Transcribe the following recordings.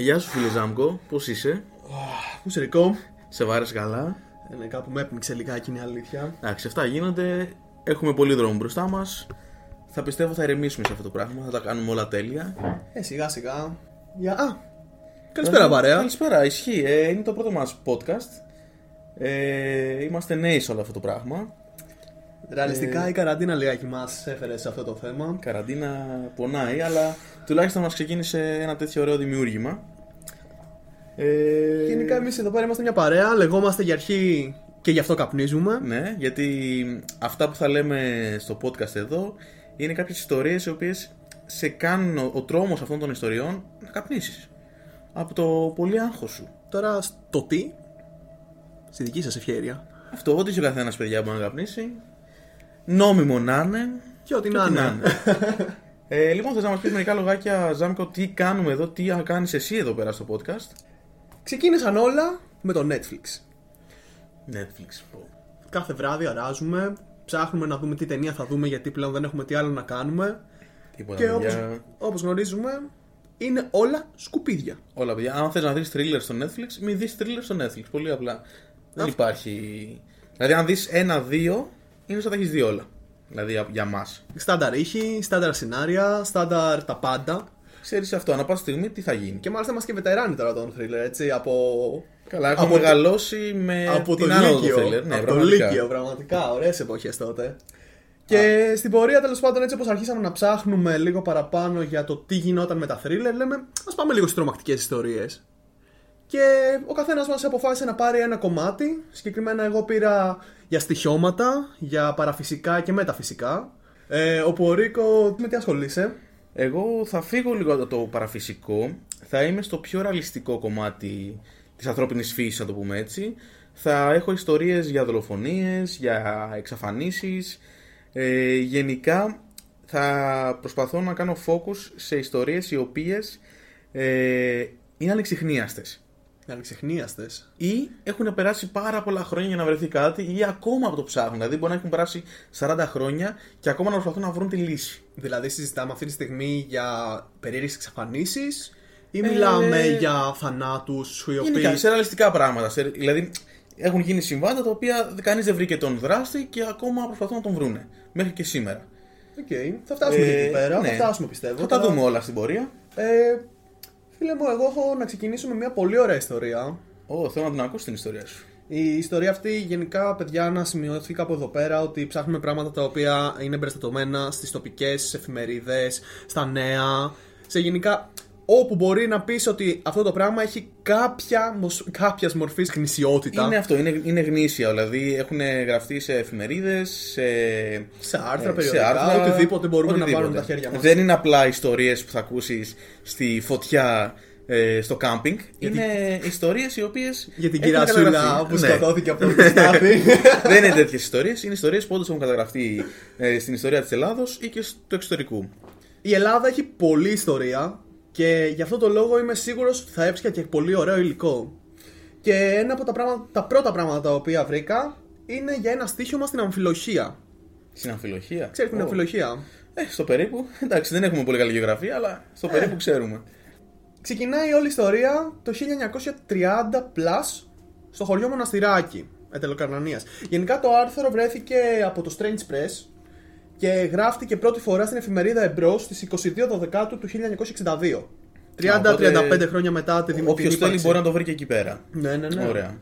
Γεια σου φίλε Ζάμκο, πώς είσαι, Πού είσαι Ρικό. σε βάρεσε καλά; Είναι κάπου με έπνιξε λιγάκι είναι η αλήθεια. Εντάξει, αυτά γίνονται, έχουμε πολύ δρόμο μπροστά μας. Θα πιστεύω θα ηρεμήσουμε σε αυτό το πράγμα, θα τα κάνουμε όλα τέλεια. Ε, σιγά σιγά. Για... Α, καλησπέρα παρέα. Καλησπέρα, ισχύει, ε, είναι το πρώτο μας podcast. Ε, είμαστε νέοι σε όλο αυτό το πράγμα. Ρεαλιστικά η καραντίνα λιγάκι μας έφερε σε αυτό το θέμα. Καραντίνα πονάει, αλλά τουλάχιστον μας ξεκίνησε ένα τέτοιο ωραίο δημιούργημα. Ε, Γενικά εμείς εδώ πέρα είμαστε μια παρέα, λεγόμαστε για αρχή και γι' αυτό καπνίζουμε. Ναι, γιατί αυτά που θα λέμε στο podcast εδώ είναι κάποιες ιστορίες οι οποίες σε κάνουν ο, ο τρόμος αυτών των ιστοριών να καπνίσεις. Από το πολύ άγχος σου. Τώρα στο τι, στη δική σας ευχαίρεια. Αυτό, ό,τι και ο καθένας παιδιά μπορεί να καπνίσει. Νόμιμο να είναι. Και ό,τι και να ό,τι είναι. ε, λοιπόν, θες να μας πεις μερικά λογάκια, Ζάμκο, τι κάνουμε εδώ, τι κάνεις εσύ εδώ πέρα στο podcast; Ξεκίνησαν όλα με το Netflix. Netflix. πω. Κάθε βράδυ αράζουμε, ψάχνουμε να δούμε τι ταινία θα δούμε γιατί πλέον δεν έχουμε τι άλλο να κάνουμε. Τίποτα, Και όπως, παιδιά. όπως γνωρίζουμε, είναι όλα σκουπίδια. Όλα, παιδιά. Αν θες να δεις thriller στο Netflix, μην δεις thriller στο Netflix. Πολύ απλά. Δεν υπάρχει. Δηλαδή, αν δεις ένα-δύο, είναι σαν να τα έχεις δει όλα. Δηλαδή, για- για μας. Στάνταρ ήχη, στάνταρ σενάρια, στάνταρ τα πάντα. Ξέρεις αυτό, ανά πάσα στιγμή τι θα γίνει. Και μάλιστα είμαστε και βετεράνοι τώρα τον thriller, έτσι, από... Καλά, έχω από το- μεγαλώσει με από το την άνοδο του Λύκειο. thriller. Ναι, από το πραγματικά. Λύκειο, πραγματικά. Ωραίες εποχές τότε. Και στην πορεία, τέλος πάντων, έτσι όπως αρχίσαμε να ψάχνουμε λίγο παραπάνω για το τι γινόταν με τα thriller, λέμε ας πάμε λίγο στις τρομακτικές ιστορίες. Και ο καθένας μας αποφάσισε να πάρει ένα κομμάτι. Συγκεκριμένα, εγώ πήρα για στοιχειώματα, για παραφυσικά και μεταφυσικά. Ε, όπου ο Ρίκο, με τι ασχολείσαι; Εγώ θα φύγω λίγο από το παραφυσικό. Θα είμαι στο πιο ρεαλιστικό κομμάτι της ανθρώπινης φύσης, να το πούμε έτσι. Θα έχω ιστορίες για δολοφονίες, για εξαφανίσεις. Ε, γενικά θα προσπαθώ να κάνω focus σε ιστορίες οι οποίες ε, είναι ανεξιχνίαστες. Ανεξιχνίαστε. Ή έχουν περάσει πάρα πολλά χρόνια για να βρεθεί κάτι ή ακόμα από το ψάχνουν. Δηλαδή μπορεί να έχουν περάσει 40 χρόνια και ακόμα να προσπαθούν να βρουν τη λύση. Δηλαδή, συζητάμε αυτή τη στιγμή για περίεργες εξαφανίσεις ή μιλάμε για θανάτους οι οποίοι. Γενικά, σε ρεαλιστικά πράγματα. Σε, δηλαδή, έχουν γίνει συμβάντα τα οποία κανείς δεν βρήκε τον δράστη και ακόμα προσπαθούν να τον βρούνε. Μέχρι και σήμερα. Οκ, θα φτάσουμε Ε, και εκεί πέρα. ναι. Θα φτάσουμε πιστεύω. Θα τα Τώρα, δούμε όλα στην πορεία. Ε, φίλε μου, εγώ έχω να ξεκινήσω με μια πολύ ωραία ιστορία. Ω, θέλω να την ακούσω την ιστορία σου. Η ιστορία αυτή, γενικά, παιδιά, να σημειωθεί κάπου εδώ πέρα ότι ψάχνουμε πράγματα τα οποία είναι εμπεριστατωμένα στις τοπικές εφημερίδες, στα νέα, σε γενικά όπου μπορεί να πεις ότι αυτό το πράγμα έχει κάποια, μοσ- κάποιας μορφής γνησιότητα. Είναι αυτό, είναι, είναι γνήσια. Δηλαδή έχουν γραφτεί σε εφημερίδες, σε, Σε άρθρα, ε, περιοδικά, οτιδήποτε μπορούμε να βάλουμε τα χέρια μας. Δεν είναι απλά ιστορίες που θα ακούσεις στη φωτιά ε, στο κάμπινγκ. Είναι ιστορίες οι οποίες. Για την κυρία Σούλα που σκοτώθηκε από τον Στάθη. Δεν είναι τέτοιες ιστορίες. Είναι ιστορίες που όντως έχουν καταγραφεί ε, στην ιστορία της Ελλάδος ή και του εξωτερικού. Η Ελλάδα έχει πολλή ιστορία και γι' αυτό το λόγο είμαι σίγουρος ότι θα έβρισκα και πολύ ωραίο υλικό. Και ένα από τα, πράγματα, τα πρώτα πράγματα τα οποία βρήκα είναι για ένα στίχημα στην αμφιλοχία. Στην αμφιλοχία; Ξέρεις την Ω. αμφιλοχία; Ε, στο περίπου. Εντάξει, δεν έχουμε πολύ καλή γεωγραφία, αλλά στο Ε. περίπου ξέρουμε. Ξεκινάει όλη η ιστορία το 1930 plus στο χωριό Μοναστηράκι, Ετελοκαρνανίας. Γενικά το άρθρο βρέθηκε από το Strange Press και γράφτηκε πρώτη φορά στην εφημερίδα Εμπρός στις 22 Δεκάτου του 1962. 30-35 χρόνια μετά τη Όποιος δημοκρατία. θέλει μπορεί να το βρει και εκεί πέρα. Ναι, ναι, ναι. Ωραία.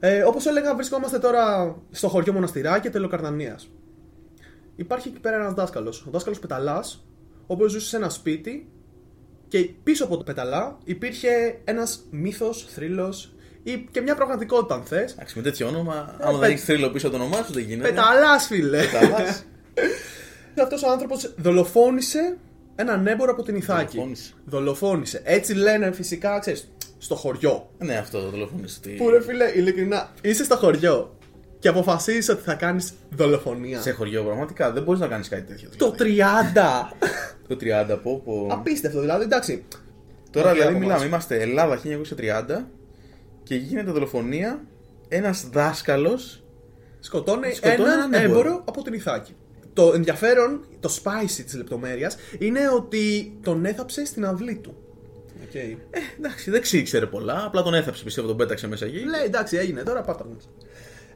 Ε, Όπως έλεγα, βρισκόμαστε τώρα στο χωριό Μοναστηράκι Τελοκαρνανία. Υπάρχει εκεί πέρα ένας δάσκαλος, ο δάσκαλος Πεταλάς, ο οποίος ζούσε σε ένα σπίτι και πίσω από το Πεταλά υπήρχε ένας μύθος, θρύλος ή και μια πραγματικότητα, αν θες. Εντάξει, με τέτοιο όνομα, άμα πε- δεν έχει θρύλο πίσω από το όνομά σου, δεν γίνεται. Πεταλάς, φίλε! Πεταλάς. Αυτός ο άνθρωπος δολοφόνησε έναν έμπορο από την Ιθάκη. Δολοφόνησε. Δολοφόνησε. Έτσι λένε φυσικά, ξέρεις, στο χωριό. Ναι, αυτό το δολοφονιστή. Που ρε φίλε, ειλικρινά, είσαι στο χωριό και αποφασίζει ότι θα κάνεις δολοφονία. Σε χωριό, πραγματικά δεν μπορείς να κάνεις κάτι τέτοιο. Το δηλαδή. 30! Το 30, πω, πω. Απίστευτο δηλαδή, εντάξει. Τώρα Όχι δηλαδή από μιλάμε, μας. είμαστε Ελλάδα 1930 και γίνεται δολοφονία. Ένας δάσκαλος. Σκοτώνει, Σκοτώνει έναν έναν έμπορο. έμπορο από την Ιθάκη. Το ενδιαφέρον, το spicy της λεπτομέρειας, είναι ότι τον έθαψε στην αυλή του. Οκ. Ε, εντάξει, δεν ήξερε πολλά. Απλά τον έθαψε, πιστεύω, τον πέταξε μέσα εκεί. Λέει εντάξει, έγινε τώρα, πάτα μέσα.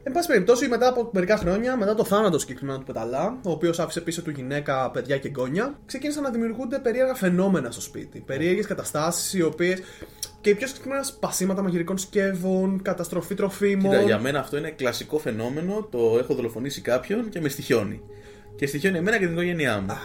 Εν πάση περιπτώσει, μετά από μερικά χρόνια, μετά το θάνατο συγκεκριμένα του Πεταλά, ο οποίος άφησε πίσω του γυναίκα, παιδιά και εγγόνια, ξεκίνησαν να δημιουργούνται περίεργα φαινόμενα στο σπίτι. Περίεργες καταστάσεις, οι οποίες. και πιο συγκεκριμένα σπασίματα μαγειρικών σκεύων, καταστροφή τροφίμων. Κοίτα, για μένα αυτό είναι κλασικό φαινόμενο. Το έχω δολοφονήσει κάποιον και με στοιχειώνει. Και στοιχιώνει εμένα και την οικογένειά μου.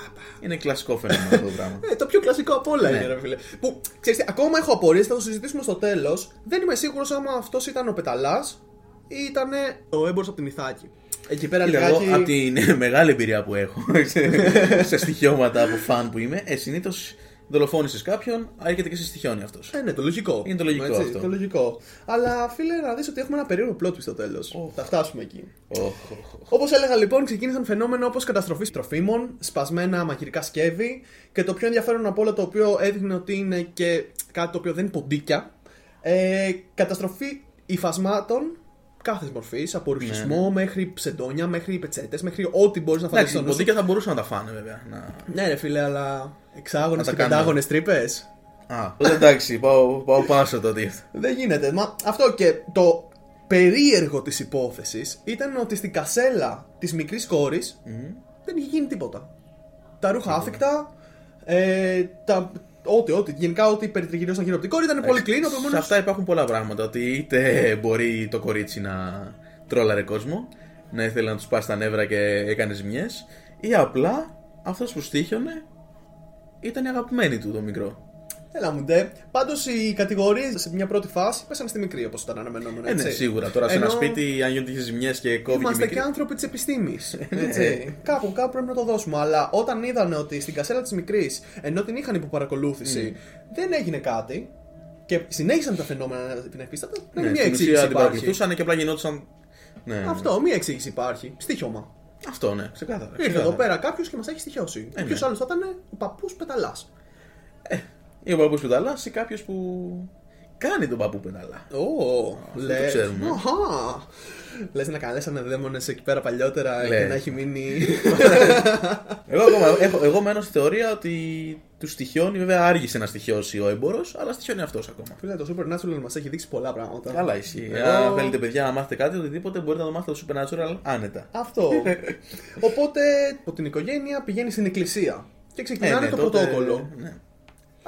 Είναι κλασικό φαινόμενο αυτό το πράγμα. Ε, το πιο κλασικό από όλα Ναι. είναι, ρε φίλε. Που ξέρεις, τι, ακόμα έχω απορίες, θα το συζητήσουμε στο τέλος. Δεν είμαι σίγουρος άμα αυτός ήταν ο Πεταλάς ή ήταν ο έμπορος από την Ιθάκη. Εκεί πέρα Κοίτα, εγώ λιγάκι. από την μεγάλη εμπειρία που έχω σε, σε στοιχειώματα από φαν που είμαι, ε, συνήθως δολοφόνησες κάποιον, έρχεται και σε στοιχιώνει αυτός. Ε, ναι, το λογικό. Είναι το λογικό αυτό. Το λογικό. Αλλά φίλε, να δεις ότι έχουμε ένα περίεργο plot twist στο τέλος. Θα φτάσουμε εκεί. Όπως έλεγα λοιπόν, ξεκίνησαν φαινόμενα όπως καταστροφή τροφίμων, σπασμένα μαγειρικά σκεύη και το πιο ενδιαφέρον από όλα το οποίο έδειχνε ότι είναι και κάτι το οποίο δεν είναι ποντίκια. Ε, καταστροφή υφασμάτων κάθε μορφής, από ρουχισμό μέχρι ψεντόνια, μέχρι πετσέτες, μέχρι ό,τι μπορείς να φανταστείς. Εντάξει, οι ποντίκια θα μπορούσαν να τα φάνε βέβαια. Να... Ναι, ρε φίλε, αλλά εξάγονε Να τα και κάνουμε. πεντάγονε τρύπες. Α, τότε εντάξει, πάω, πάω πάσο τότε. Δεν γίνεται. Μα αυτό και το περίεργο της υπόθεσης ήταν ότι στην κασέλα της μικρής κόρης δεν είχε γίνει τίποτα. Τα ρούχα άφικτα, ε, τα, ό,τι, ό,τι, γενικά ό,τι περιτριγυριώσαν γύρω από την κόρη ήταν πολύ clean, Σε επομένως αυτά υπάρχουν πολλά πράγματα. Ότι είτε μπορεί το κορίτσι να τρόλαρε κόσμο, να ήθελε να τους πάσει τα νεύρα και έκανε ζημιές, ή απλά αυτός που στήχιωνε ήταν η αγαπημένη του το μικρό. Έλα μου ντε. Πάντως οι κατηγορίες σε μια πρώτη φάση πέσανε στη μικρή όπως ήταν αναμενόμενο. Ε, ναι, έτσι. σίγουρα. Τώρα σε ένα Ενώ σπίτι, αν γίνονται ζημιές και κόβει και Είμαστε μικρή. και άνθρωποι της επιστήμης. Ναι. κάπου, κάπου πρέπει να το δώσουμε. Αλλά όταν είδαν ότι στην κασέλα της μικρής, ενώ την είχαν υποπαρακολούθηση, δεν έγινε κάτι και συνέχισαν τα φαινόμενα να την εφίσταται, δεν Ναι, μία στην ουσία εξήγηση την υπάρχει. παρακολουθούσαν και απλά γινόντουσαν. Ναι, Αυτό, μία εξήγηση υπάρχει. Στίχιωμα. Αυτό, ναι, ξεκάθαρα. Ήρθε ξεκάθαρα. εδώ πέρα κάποιος και μας έχει στοιχειώσει. Ε, Ποιος ναι. άλλος θα ήταν ο παππούς Πεταλάς. Ή ο παππούς πεταλά ή κάποιος που κάνει τον παππού πεταλά. Ω, λε. το ξέρουμε. Λες να καλέσανε δαίμονες εκεί πέρα παλιότερα και Λες. να έχει μείνει. Εγώ, ακόμα, έχω, εγώ μένω στη θεωρία ότι του στοιχιώνει, βέβαια άργησε να στοιχιώσει ο έμπορο, αλλά στοιχιώνει αυτός ακόμα. Φίλε, το Supernatural μας έχει δείξει πολλά πράγματα. Καλά, ισχύει. Εγώ- Αν θέλετε, παιδιά, να μάθετε κάτι, οτιδήποτε μπορείτε να το μάθετε στο Supernatural άνετα. Αυτό. Οπότε από την οικογένεια πηγαίνει στην εκκλησία. Και ξεκινάνε ναι, το τότε- πρωτόκολλο. Ναι.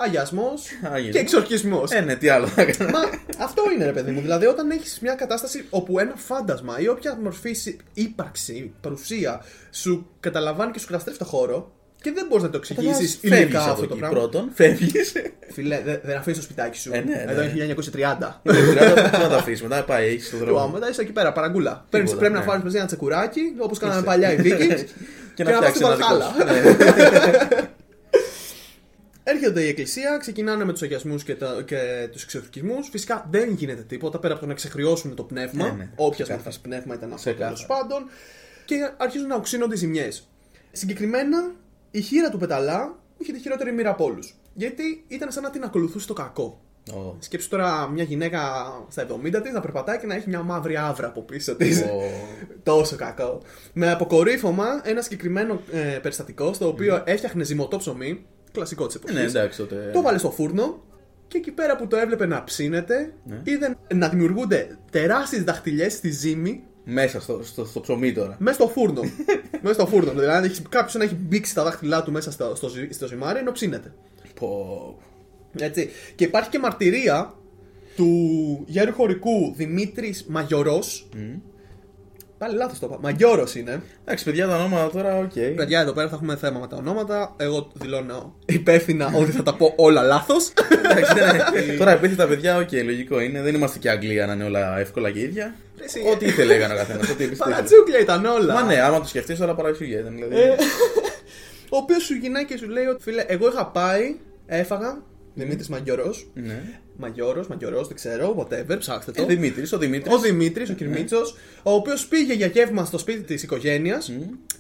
Αγιασμός Αγιασμός. και εξορκισμός. Ε, ναι, τι άλλο θα κάνω. Μα αυτό είναι ρε παιδί μου. Δηλαδή, όταν έχεις μια κατάσταση όπου ένα φάντασμα ή όποια μορφή συ- ύπαρξη, παρουσία σου καταλαμβάνει και σου καταστρέφει το χώρο και δεν μπορείς να το εξηγήσεις Φεύγεις υλικά από αυτό το εκεί πράγμα. πρώτον, φεύγεις. Φιλέ, δεν δεν αφήνεις το σπιτάκι σου. Ε, ναι, Εδώ ναι. είναι 1930. Δεν θα τα αφήσεις, μετά πάει, έχεις τον Του δρόμο. μετά είσαι εκεί πέρα, παραγκούλα. Παίρνεις, πρέπει ναι. να φάρει ένα τσεκουράκι, όπως κάναμε παλιά οι Vikings. Και να πας φτιάξεις στη ένα δικό Βαλχάλα. σου. Ναι. Έρχονται η εκκλησία, ξεκινάνε με τους αγιασμούς και, τα- και τους εξορκισμούς. Φυσικά δεν γίνεται τίποτα πέρα από το να ξεχρειώσουν το πνεύμα. Ναι, ναι. Όποια Ξεκάθαρα. μορφής πνεύμα ήταν αυτό τέλος Ξεκάθαρα. πάντων. Και αρχίζουν να οξύνονται οι ζημιές. Συγκεκριμένα, η χείρα του Πεταλά είχε τη χειρότερη μοίρα από όλους. Γιατί ήταν σαν να την ακολουθούσε το κακό. Ω. Σκέψου τώρα μια γυναίκα στα 70 της να περπατάει και να έχει μια μαύρη άβρα από πίσω της. Ω. Τόσο κακό. Με αποκορύφωμα ένα συγκεκριμένο ε, περιστατικό στο οποίο έφτιαχνε ζυμωτό ψωμί. Κλασικό της εποχής. Ναι, εντάξει τότε. Το βάλε στο φούρνο και εκεί πέρα που το έβλεπε να ψήνεται, Ναι. είδε να δημιουργούνται τεράστιες δαχτυλιές στη ζύμη Μέσα στο, στο, στο ψωμί τώρα. μέσα στο φούρνο. μέσα στο φούρνο. Δηλαδή, κάποιος να έχει μπήξει τα δάχτυλά του μέσα στο, στο, ζυ- στο ζυμάρι ενώ ψήνεται. Πω. Έτσι. Και υπάρχει και μαρτυρία του γέρου χωρικού Δημήτρης Μαγιορός. Πάλι λάθος το είπα. Μαγιόρος είναι. Εντάξει, παιδιά, τα ονόματα τώρα, οκ. Παιδιά, εδώ πέρα θα έχουμε θέμα με τα ονόματα. Εγώ δηλώνω υπεύθυνα ότι θα τα πω όλα λάθος. Εντάξει, ναι. Τώρα επίθετα παιδιά, οκ, λογικό είναι. Δεν είμαστε και Αγγλία να είναι όλα εύκολα και ίδια. Εσύ. Ό,τι ήθελε έκανε ο καθένας. Ό,τι εμπιστεύεται. Παρατσούκλια ήταν όλα. Μα ναι, άμα το σκεφτείς, όλα παραξηγία ήταν. Δηλαδή. Ε, ο οποίος σου γυρνάει και σου λέει ότι φίλε, εγώ είχα πάει, έφαγα, Δημήτρης Μαγιορό, Ναι. Μαγιώρο, Μαγιωρό, δεν ξέρω, whatever, ψάξτε το. Ο Δημήτρης, ο Δημήτρης. Ο Δημήτρης, ο Κυρμίτσο, ο οποίος πήγε για γεύμα στο σπίτι της οικογένειας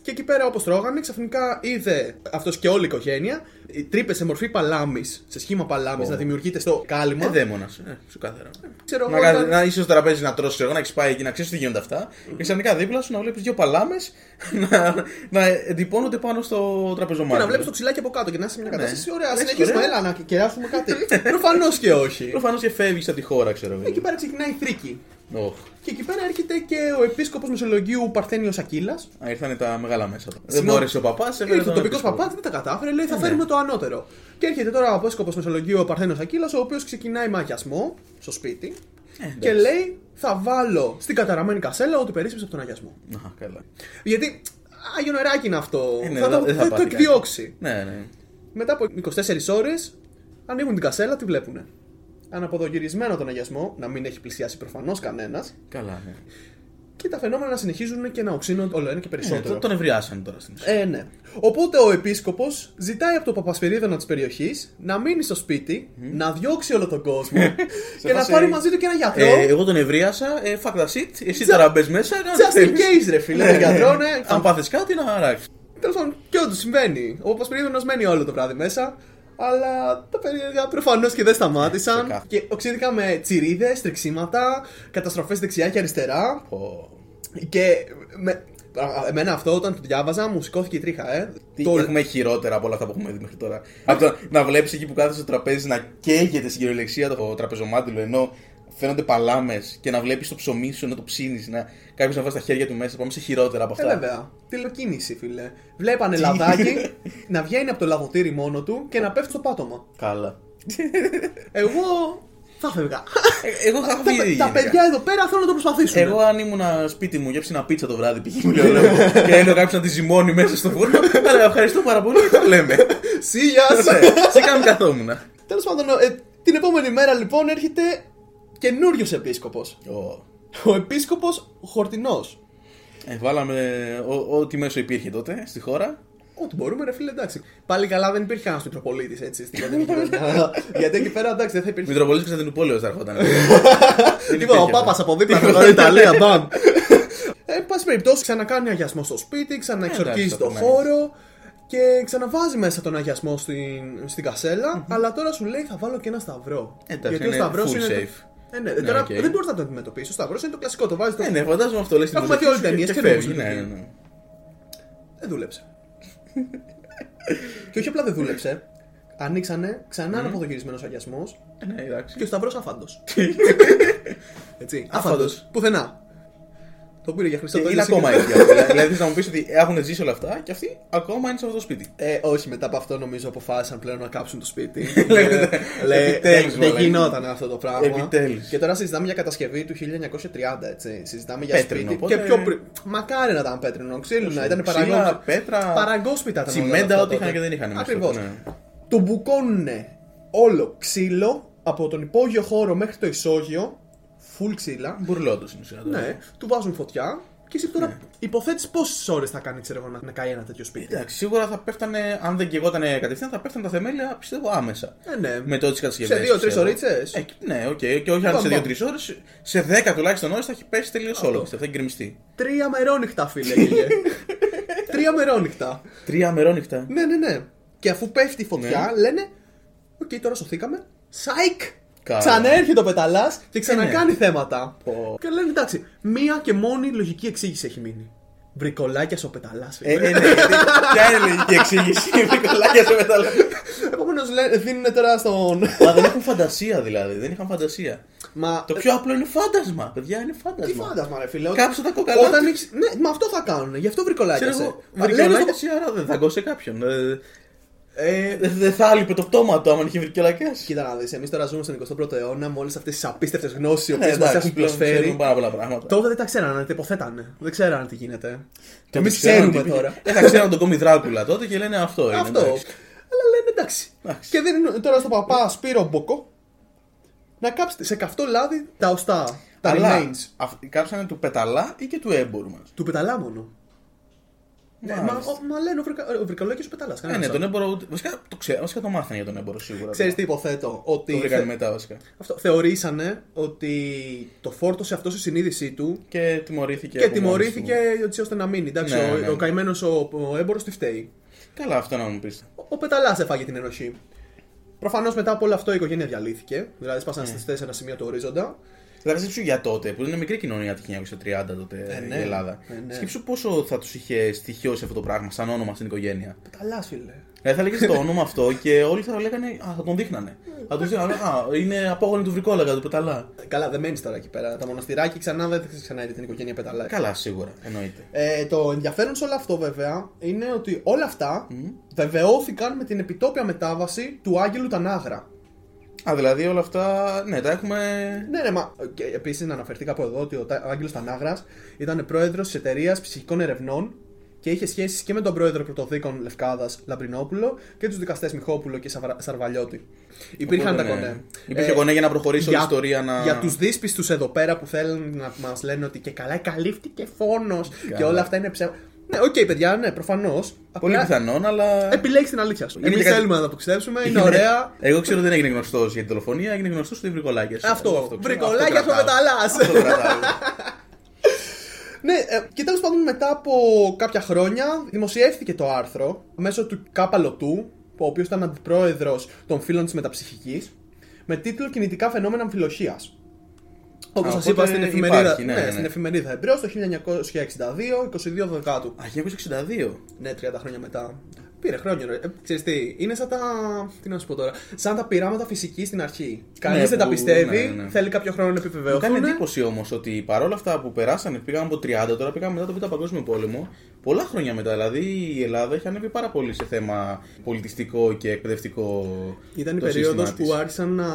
και εκεί πέρα όπως τρώγανε, ξαφνικά είδε αυτός και όλη η οικογένεια τρύπε σε μορφή παλάμης, σε σχήμα παλάμης να δημιουργείται στο κάλυμα. Ε, δαίμονας. Ε, ξεκάθαρα. Ξέρω εγώ, Να, κάνει- ήταν- να είσαι στο τραπέζι να τρώσει, εγώ να έχεις πάει εκεί να ξέρεις τι γίνονται αυτά. Και ξαφνικά δίπλα σου να βλέπεις δύο παλάμες να, να εντυπώνονται πάνω στο τραπεζομάτι. Και να βλέπεις το ξυλάκι από κάτω και να είσαι σε μια κατάσταση. Ωραία, Εντάξει, συνεχίσουμε, ωραία. έλα να κεράσουμε κάτι. Προφανώς και όχι. Προφανώς και φεύγει από τη χώρα, ξέρω εγώ. Εκεί πέρα ξεκινάει η θρήκη. Οχ. Και εκεί πέρα έρχεται και ο επίσκοπος Μεσολογίου Παρθένιος Ακύλας. Α, ήρθανε τα μεγάλα μέσα. του. Δεν Συγγνώμη. μπόρεσε ο παπάς, Ήρθε ο τοπικός παπάς, δεν τα κατάφερε, λέει θα ναι. φέρουμε το ανώτερο. Και έρχεται τώρα ο επίσκοπος Μεσολογίου ο Παρθένιος Ακύλας, ο οποίος ξεκινάει αγιασμό στο σπίτι και λέει θα βάλω στην καταραμένη κασέλα ότι περίσσεψε από τον αγιασμό. Α, καλά. Γιατί Άγιο νεράκι είναι αυτό. Ε, ναι, θα το, δεν θα θα το πάθει κάτι. εκδιώξει. Ναι, ναι. Μετά από 24 ώρες ανοίγουν την κασέλα, τη βλέπουν. Αναποδογυρισμένο τον αγιασμό, να μην έχει πλησιάσει προφανώς κανένας. Καλά, ναι. Και τα φαινόμενα να συνεχίζουν και να οξύνονται όλο ένα και Ε, περισσότερο. τον ευριάσανε τώρα στην ουσία. Ε, ναι. Οπότε ο επίσκοπος ζητάει από το παπασπερίδωνα της περιοχής να μείνει στο σπίτι, να διώξει όλο τον κόσμο και να φάση- πάρει μαζί του και ένα γιατρό. Ε, εγώ τον ευρίασα, ε, fuck the shit, εσύ τώρα μπες μέσα, κάνε Just ό,τι in θέλεις. case, ρε φίλε, τον γιατρό, ναι. Αν πάθεις κάτι να αράξει. Τέλος πάντων, και όντως συμβαίνει. Ο παπασπερίδωνα μένει όλο το βράδυ μέσα. Αλλά τα περίεργα προφανώς και δεν σταμάτησαν. ξεκάθαρα. και οξύδηκαν με τσιρίδες, τριξίματα, καταστροφές δεξιά και αριστερά. Πω. Και με... α, εμένα αυτό όταν το διάβαζα μου σηκώθηκε η τρίχα, ε. Τι Το- έχουμε χειρότερα από όλα αυτά που έχουμε δει μέχρι τώρα. Από το να βλέπεις εκεί που κάθεσαι στο τραπέζι να καίγεται στην κυριολεξία το τραπεζομάντιλο ενώ φαίνονται παλάμες και να βλέπεις το ψωμί σου να το ψήνεις. Να... Κάποιος να βάζει τα χέρια του μέσα. Πάμε σε χειρότερα από Ε, αυτά. βέβαια. Τηλεκίνηση, φίλε. Βλέπανε λαδάκι να βγαίνει από το λαδοτήρι μόνο του και να πέφτει στο πάτωμα. Καλά. Εγώ θα φεύγα. Ε, εγώ θα τα, έχω τα ήδη γενικά. παιδιά εδώ πέρα θέλουν να το προσπαθήσουν. Εγώ αν ήμουν σπίτι μου για ένα πίτσα το βράδυ π.χ. μου λέω, και έλεγα κάποιος να τη ζυμώνει μέσα στο φούρνο, θα έλεγα ευχαριστώ πάρα πολύ και τα λέμε. Σίγια! Ναι, Σε κάμι καθόμουν. Τέλος πάντων, ε, την επόμενη μέρα λοιπόν έρχεται καινούριος επίσκοπος. Ω. Ο επίσκοπος Χορτινός. Ε, βάλαμε ό- ό,τι μέσο υπήρχε τότε στη χώρα. Ό,τι μπορούμε, ρε φίλε, εντάξει. Πάλι καλά δεν υπήρχε κανένας Μητροπολίτης έτσι στην κατοικία. Γιατί εκεί πέρα εντάξει δεν θα υπήρχε. Μητροπολίτης Κωνσταντινούπολεω θα έρχονταν. Τίποτα, ο Πάπας από δίπλα με την Ιταλία, μπαμ. Ε, εν πάση περιπτώσει, ξανακάνει αγιασμός στο σπίτι, ξαναεξορκίζει εντάξει, το θα απομένεις. χώρο και ξαναβάζει μέσα τον αγιασμό στην, στην κασέλα. Αλλά τώρα σου λέει θα βάλω και ένα σταυρό. Εντάξει, Γιατί ο είναι σταυρός full είναι. Το- safe. Ε, ναι, Ναι, τώρα οκ. δεν μπορείς να το αντιμετωπίσεις. Ο σταυρός είναι το κλασικό, το βάζεις. Το... Ε, ναι, φαντάζομαι αυτό λέει στην Έχουμε μουσική δει όλες σου τις ταινίες και και φεύγει. νομίζω. Ναι, ναι, ναι. Δεν δούλεψε. και όχι απλά δεν δούλεψε. Ανοίξανε ξανά ένα αναποδογυρισμένο αγιασμός Ε, Ναι, εντάξει. και ο σταυρός άφαντο. Έτσι. Άφαντος. Άφαντο. Πουθενά. Το πήρε για Χριστό. Και το είναι έζησε ακόμα και- εκεί. αυτό. Δηλαδή θες να μου πεις ότι έχουν ζήσει όλα αυτά και αυτοί ακόμα είναι σε αυτό το σπίτι. Ε, όχι, μετά από αυτό νομίζω αποφάσισαν πλέον να κάψουν το σπίτι. Λέγεται, Ε, λέει, επιτέλους, δεν μαλάκα. γινόταν αυτό το πράγμα. Επιτέλους. Και τώρα συζητάμε για κατασκευή του 1930, έτσι. Συζητάμε για Πέτρινο, σπίτι. οπότε- Και πιο πριν. Μακάρι να ήταν πέτρινο, ξύλινα. Ήταν Ξύλα, παραγκό... πέτρα, παραγκόσπιτα. ήταν όλα τσιμέντα, αυτά ό,τι είχαν τότε. και δεν είχαν μέσα. Ακριβώς. Ναι. Το μπουκώνουνε όλο ξύλο από τον υπόγειο χώρο μέχρι το ισόγειο. Full ξύλα. Μπουρλότο στην ουσία. τώρα. Ναι, του βάζουν φωτιά. Και εσύ τώρα Ναι. υποθέτεις πόσες ώρες θα κάνει ξέρω, εγώ, να, να καεί ένα τέτοιο σπίτι; Εντάξει, σίγουρα θα πέφτανε, αν δεν καιγότανε κατευθείαν, θα πέφτανε τα θεμέλια πιστεύω άμεσα. Ε, ναι. Με τότε τις κατασκευές. Σε δύο-τρεις ωρίτσες. Ε, ναι, οκ. Και όχι αν Μπαμ, σε μπαμ. 2-3 ώρες, σε 10 τουλάχιστον ώρες θα έχει πέσει τελείως όλο. Πιστεύω, θα έχει γκρεμιστεί. Τρία μερόνυχτα, φίλε. γίγε. Τρία μερόνυχτα. Τρία μερόνυχτα. Ναι, ναι, ναι. Και αφού πέφτει η φωτιά, λένε. Οκ, τώρα σωθήκαμε. Σάικ! Καλά. Ξαναέρχεται ο Πεταλάς και ξανακάνει θέματα. Πω. Και λένε εντάξει, μία και μόνη λογική εξήγηση έχει μείνει. Βρικολάκιασε ο Πεταλάς. Ε, ναι, ναι, γιατί- Ποια είναι η λογική εξήγηση; Βρικολάκιασε ο Πεταλάς. Επομένως δίνουν τώρα στον. Μα δεν έχουν φαντασία δηλαδή. Δεν είχαν φαντασία. Μα. Το πιο απλό είναι φάντασμα. Παιδιά είναι Τι φάντασμα. φάντασμα, ρε φίλε. Κάψε τα κοκαλά Όταν τους. έχεις- Ναι, μα αυτό θα κάνουν. Γι' αυτό βρικολάκιας. Ξέρω σε. εγώ, Μα λένε βρικολάκιας στο- σίγουρα δεν θα δαγκώσει κάποιον. Ε, Ε, Δεν δεν θα άλειπε το πτώμα του άμα είχε βρικολάκια. Κοίτα να δεις, εμείς τώρα ζούμε στον 21ο αιώνα με όλε αυτές τις απίστευτες γνώσεις οι Ναι, οποίες μας εντάξει, έχουν πλέον ξέρουν προσφέρει. πάρα πολλά πράγματα. Τότε δεν τα ξέρανε, τα υποθέτανε. Δεν ξέρανε τι γίνεται. Τότε Εμείς ξέρουν ξέρουμε τι- τώρα. Δεν θα ξέραν τον κόμι Δράκουλα τότε και λένε αυτό είναι. Αυτό. εντάξει. Αλλά λένε εντάξει. Εντάξει. Και δίνουν τώρα στον παπά Σπύρο Μποκό να κάψετε σε καυτό λάδι τα οστά. Τα Αλλά remains. αυ- κάψανε του πεταλά ή και του έμπορου μας. Του πεταλά μόνο. Ναι, μα, ο- μα λένε ο, Βρυκα, ο Βρυκολάκης ο Πεταλάς. Ε, κανένας ναι, τον άλλος. έμπορο. Βασικά το, ξέρω, βασικά το μάθανε για τον έμπορο σίγουρα. Ξέρεις τι υποθέτω, ότι Το βρήκανε θε- μετά βασικά. αυτό, θεωρήσανε ότι το φόρτωσε αυτό στη συνείδησή του Και τιμωρήθηκε. και από τιμωρήθηκε μόνος του. έτσι ώστε να μείνει. Εντάξει, Ναι, ο, ναι. ο καημένος ο, ο έμπορο τι φταίει. Καλά, αυτό να μου πεις. Ο, ο Πεταλάς έφαγε την ενοχή. Προφανώς μετά από όλο αυτό η οικογένεια διαλύθηκε. Δηλαδή σπάσαν Ναι. στις τέσσερα σημεία του ορίζοντα. Δηλαδή, σκέψου για τότε, που είναι μικρή κοινωνία το 1930 τότε Ε, ναι. η Ελλάδα. Ε, ναι. Σκέψου πόσο θα τους είχε στοιχειώσει αυτό το πράγμα σαν όνομα στην οικογένεια. Πεταλά, φίλε. Δηλαδή θα λέγες το όνομα αυτό και όλοι θα λέγανε Α, θα τον δείχνανε. θα τον δείχνανε. Α, είναι απόγονοι του Βρικόλαγα, του Πεταλά. Καλά, δεν μένεις τώρα εκεί πέρα. Τα μοναστηράκια ξανά δεν θα ξανά είδε την οικογένεια Πεταλά. Καλά, σίγουρα, εννοείται. Ε, το ενδιαφέρον σε όλο αυτό βέβαια είναι ότι όλα αυτά βεβαιώθηκαν με την επιτόπια μετάβαση του Άγγελου Τανάγρα. Α, δηλαδή όλα αυτά, ναι, τα έχουμε. Ναι, ναι, μα επίσης να αναφερθεί κάπου εδώ ότι ο Τα- ο Άγγελος Τανάγρας ήταν πρόεδρος της εταιρείας ψυχικών ερευνών και είχε σχέσεις και με τον πρόεδρο πρωτοδίκων Λευκάδας Λαμπρινόπουλο και τους δικαστές Μιχόπουλο και Σαβρα- Σαρβαλιώτη. Υπήρχαν Οπότε, τα ναι. κονέ. Υπήρχε Ε, κονέ για να προχωρήσει όλη η για, ιστορία να. για τους δύσπιστους εδώ πέρα που θέλουν να μας λένε ότι και καλά καλύφθηκε φόνος και όλα αυτά είναι ψέμα. Ναι, οκ, παιδιά, ναι, προφανώς. Πολύ πιθανόν, αλλά. Επιλέγεις την αλήθεια σου. Είναι Εμείς και κάτι- θέλουμε να το πιστέψουμε, είναι ωραία. Εγώ ξέρω ότι δεν έγινε γνωστός για την δολοφονία, έγινε γνωστός ότι βρικολάκιασε. Αυτό. Βρικολάκιασε ο Πεταλάς. Αυτό κρατάω. Ναι, ε, και τέλος πάντων μετά από κάποια χρόνια δημοσιεύθηκε το άρθρο μέσω του Κάπαλωτού, ο οποίος ήταν αντιπρόεδρος των φίλων της μεταψυχικής, με τίτλο Κινητικά φαινόμενα αμφιλοχίας. Όπως Α, σας οπότε είπα στην εφημερίδα, υπάρχει, ναι, ναι, ναι. στην εφημερίδα Εμπρός το 1962, 22 Δεκάτου. Α, 1962. Ναι, 30 χρόνια μετά. Πήρε χρόνια, ρε. Ε, ξέρεις τι, είναι σαν τα. Τι να σου πω τώρα. Σαν τα πειράματα φυσικής στην αρχή. Κανείς Ναι, δεν τα που- πιστεύει, ναι, ναι. θέλει κάποιο χρόνο να Μου επιβεβαιωθούν. κάνει εντύπωση όμως ότι παρόλα αυτά που περάσανε, πήγαμε από 30, τώρα πήγαμε μετά τον Β' Παγκόσμιο Πόλεμο. Πολλά χρόνια μετά. Δηλαδή η Ελλάδα έχει ανέβει πάρα πολύ σε θέμα πολιτιστικό και εκπαιδευτικό. Ήταν η το περίοδος σύστημά που της. άρχισαν να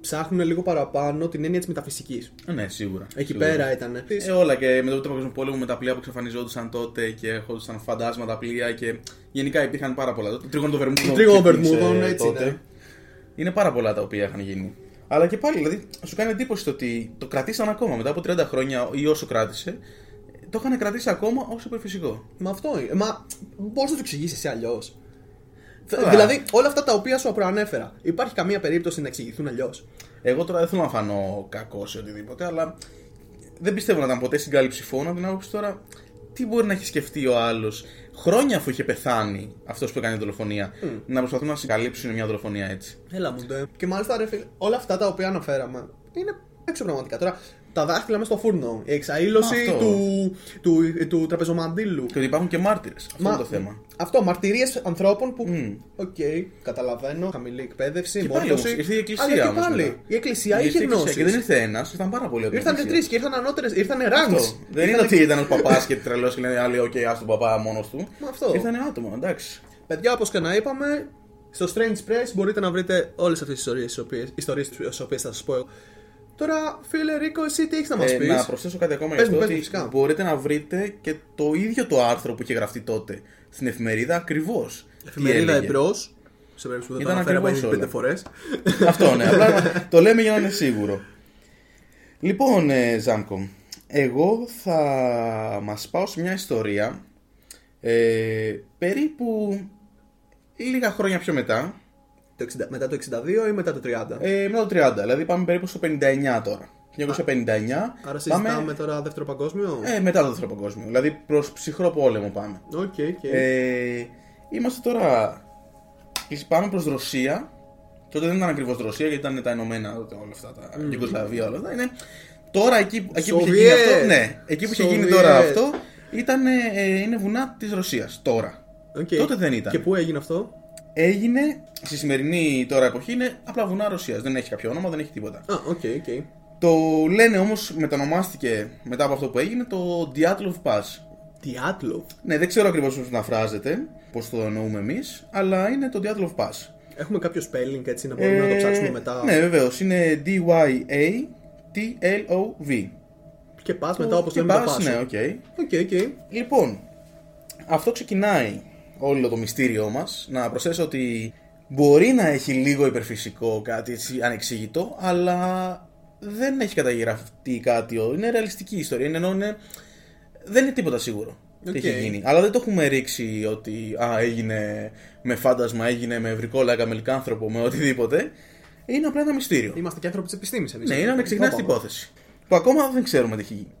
ψάχνουν λίγο παραπάνω την έννοια της μεταφυσικής. Ε, Ναι, σίγουρα. Εκεί σίγουρα. πέρα ήταν. Ε, όλα και με τον Β' Παγκόσμιο Πόλεμο με τα πλοία που εξαφανιζόντουσαν τότε και έρχονταν φαντάσματα πλοία και γενικά υπήρχαν πάρα πολλά. Το τρίγωνο των Βερμούδων. Το τρίγωνο των ξεκίνησε Βερμούδων, έτσι, τότε. ναι. Είναι πάρα πολλά τα οποία είχαν γίνει. Αλλά και πάλι, δηλαδή, σου κάνει εντύπωση το ότι το κρατήσαν ακόμα μετά από 30 χρόνια ή όσο κράτησε. Το είχαν κρατήσει ακόμα ω υπερφυσικό. Μα αυτό είναι. Μα μπορείς να το εξηγήσεις εσύ αλλιώς. Καλά. Δηλαδή, όλα αυτά τα οποία σου προανέφερα, υπάρχει καμία περίπτωση να εξηγηθούν αλλιώς; Εγώ τώρα δεν θέλω να φανώ κακό ή οτιδήποτε, αλλά δεν πιστεύω να ήταν ποτέ συγκάλυψη φόνου. Από την άποψη τώρα, τι μπορεί να έχει σκεφτεί ο άλλος χρόνια αφού είχε πεθάνει αυτός που έκανε τη δολοφονία, να προσπαθούν να συγκαλύψουν μια δολοφονία έτσι. Έλα μου ντε. Και μάλιστα, ρε φίλε, όλα αυτά τα οποία αναφέραμε είναι έξω πραγματικά. Τώρα, τα δάχτυλα μέσα στο φούρνο, η εξαήλωση Αυτό. του, του, του, τραπεζομαντήλου. Και ότι υπάρχουν και μάρτυρες. Αυτό Μα- είναι το θέμα. Αυτό, μαρτυρίες ανθρώπων που. Μμ. Οκ, καταλαβαίνω. Χαμηλή εκπαίδευση, Και πάλι μόρφωση. όμως, ήρθε η εκκλησία Αλλά και όμως πάλι. μετά. Η εκκλησία Γιατί είχε η εκκλησία- γνώση. Και δεν ήρθε ένας, ήρθαν πάρα πολλοί από την Ήρθαν εκκλησία. τρεις και ήρθαν ανώτερες. Ήρθαν ranks. Αυτό. Δεν είναι ότι ήταν ο παπάς και τρελός και λένε άλλοι, οκ, ας τον παπά μόνος του. Μα αυτό. Ήρθαν άτομα, εντάξει. Παιδιά, όπως και να είπαμε, στο Strange Press μπορείτε να βρείτε όλες αυτές τις ιστορίες τις οποίες θα σας πω εγώ. Τώρα, φίλε Ρίκο, εσύ τι έχεις να μας Ε, πεις; να προσθέσω κάτι ακόμα Πες για μου, αυτό πες μου, ότι φυσικά. μπορείτε να βρείτε και το ίδιο το άρθρο που είχε γραφτεί τότε στην εφημερίδα ακριβώς. Εφημερίδα εμπρός. Σε περίπτωση που δεν το Ήταν αναφέραμε ακριβώς ήδη όλα. πέντε φορές. Αυτό ναι, απλά το λέμε για να είναι σίγουρο. Λοιπόν, ε, Ζάμκο, εγώ θα μας πάω σε μια ιστορία ε, περίπου λίγα χρόνια πιο μετά, μετά το 62 ή μετά το 30. ε, μετά το 30, δηλαδή πάμε περίπου στο 59 τώρα. 1959. Άρα συζητάμε τώρα δεύτερο παγκόσμιο; Ε, μετά το δεύτερο παγκόσμιο, δηλαδή προς ψυχρό πόλεμο πάμε. Οκ, οκ. Ε, είμαστε τώρα πάμε προς Ρωσία. Τότε δεν ήταν ακριβώς Ρωσία γιατί ήταν τα Ηνωμένα όλα αυτά, τα Mm. Ιουγκοσλαβία όλα αυτά. Είναι, τώρα εκεί, εκεί που είχε γίνει Soviet. αυτό, ναι, εκεί που είχε γίνει Soviet. τώρα αυτό ήταν, ε, είναι βουνά της Ρωσίας τώρα. Οκ. τότε δεν ήταν. Και πού έγινε αυτό; Έγινε στη σημερινή τώρα εποχή είναι απλά βουνά Ρωσίας. Δεν έχει κάποιο όνομα, δεν έχει τίποτα. Α, οκ, οκ. Το λένε όμως, μετανομάστηκε μετά από αυτό που έγινε το Dyatlov Pass. Dyatlov. Ναι, δεν ξέρω ακριβώς πώς εκφράζεται, πώς το εννοούμε εμείς, αλλά είναι το Dyatlov Pass. Έχουμε κάποιο spelling έτσι να μπορούμε να το ψάξουμε μετά; Ναι, βεβαίως. Είναι D-Y-A-T-L-O-V. Και pass μετά όπως Και λέμε το pass, πάσο. ναι, οκ. Οκ, οκ. Λοιπόν, αυτό ξεκινάει όλο το μυστήριό μας. Να προσθέσω ότι μπορεί να έχει λίγο υπερφυσικό κάτι έτσι ανεξήγητο, αλλά δεν έχει καταγραφεί κάτι. Είναι ρεαλιστική ιστορία. Είναι, ενώ είναι... Δεν είναι τίποτα σίγουρο. τι Οκ. έχει γίνει. Αλλά δεν το έχουμε ρίξει ότι α, έγινε με φάντασμα, έγινε με βρικόλακα, με λυκάνθρωπο, με οτιδήποτε. Είναι απλά ένα μυστήριο. Είμαστε και άνθρωποι της επιστήμης εμείς. Ναι, είναι ανεξιχνάστη υπόθεση. Που ακόμα δεν ξέρουμε τι έχει γίνει.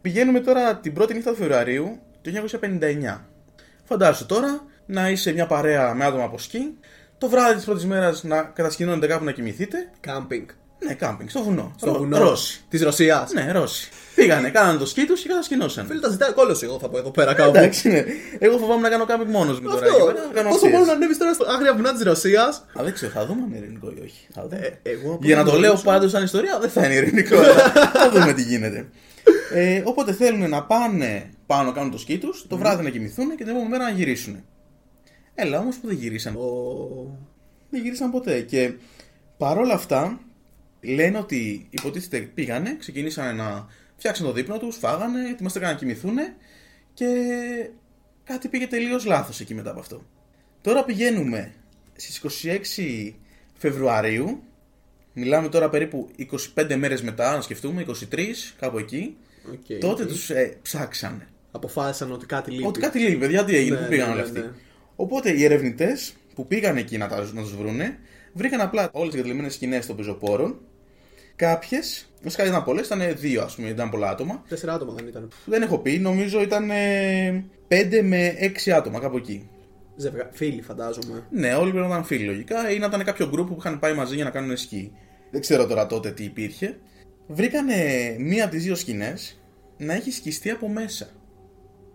Πηγαίνουμε τώρα την πρώτη νύχτα του Φεβρουαρίου του 1959. Φαντάσου τώρα να είσαι μια παρέα με άτομα από σκι, το βράδυ της πρώτης μέρας να κατασκηνώνετε κάπου να κοιμηθείτε. Κάμπινγκ. Ναι, κάμπινγκ, στο βουνό. Στο Ρο- βουνό Ρώσοι. της Ρωσίας. Ναι, Ρώσοι. Πήγανε, κάνανε το σκι τους και κατασκηνώσαν. Φίλε, τα ζητάει κόλωση, εγώ θα πω εδώ πέρα κάπου. Εντάξει, ναι. Εγώ φοβάμαι να κάνω κάμπινγκ μόνος μου τώρα. εκεί Αυτό. πέρα, να κάνω Πόσο αυτές. μόνο να ανέβεις τώρα στα άγρια βουνά της Ρωσίας; Α, δεν ξέρω, θα δούμε αν είναι ειρηνικό ή όχι. Θα δούμε. Εγώ Για να το λέω πάντως σαν ιστορία, δεν θα είναι ειρηνικό. αλλά θα δούμε τι γίνεται. Ε, οπότε θέλουν να πάνε πάνω, κάνουν το σκι τους, το βράδυ να κοιμηθούν και την επόμενη μέρα να γυρίσουν. Έλα όμως που δεν γυρίσαν. Δεν γύρισαν ποτέ. Και παρόλα αυτά, λένε ότι υποτίθεται πήγανε, ξεκινήσανε να φτιάξουν το δείπνο τους, φάγανε, ετοιμαστήκαν να κοιμηθούν και κάτι πήγε τελείως λάθος εκεί μετά από αυτό. Τώρα πηγαίνουμε στις 26 Φεβρουαρίου. Μιλάμε τώρα περίπου 25 μέρες μετά, να σκεφτούμε, 23, κάπου εκεί. Οκ, Τότε οκ. τους ε, ψάξανε. Αποφάσισαν ότι κάτι λείπει. Ότι κάτι λείπει, παιδιά, τι έγινε, Ναι, πού πήγαν ναι, όλοι ναι, αυτοί. ναι. Οπότε οι ερευνητές που πήγαν εκεί να, τα, να τους βρούνε, βρήκαν απλά όλες τις εγκαταλελειμμένες σκηνές των πεζοπόρων. Κάποιες, βασικά ήταν πολλές, ήταν δύο ας πούμε, ήταν πολλά άτομα. Τέσσερα άτομα δεν ήταν. Δεν έχω πει, νομίζω ήταν 5 με 6 άτομα κάπου εκεί. Ζευγα... Φίλοι, φαντάζομαι. Ναι, όλοι πρέπει να ήταν φίλοι λογικά ή να ήταν κάποιο γκρουπ που είχαν πάει μαζί για να κάνουν σκι. Δεν ξέρω τώρα τότε τι υπήρχε. Βρήκανε μία από τις δύο σκηνές να έχει σκιστεί από μέσα.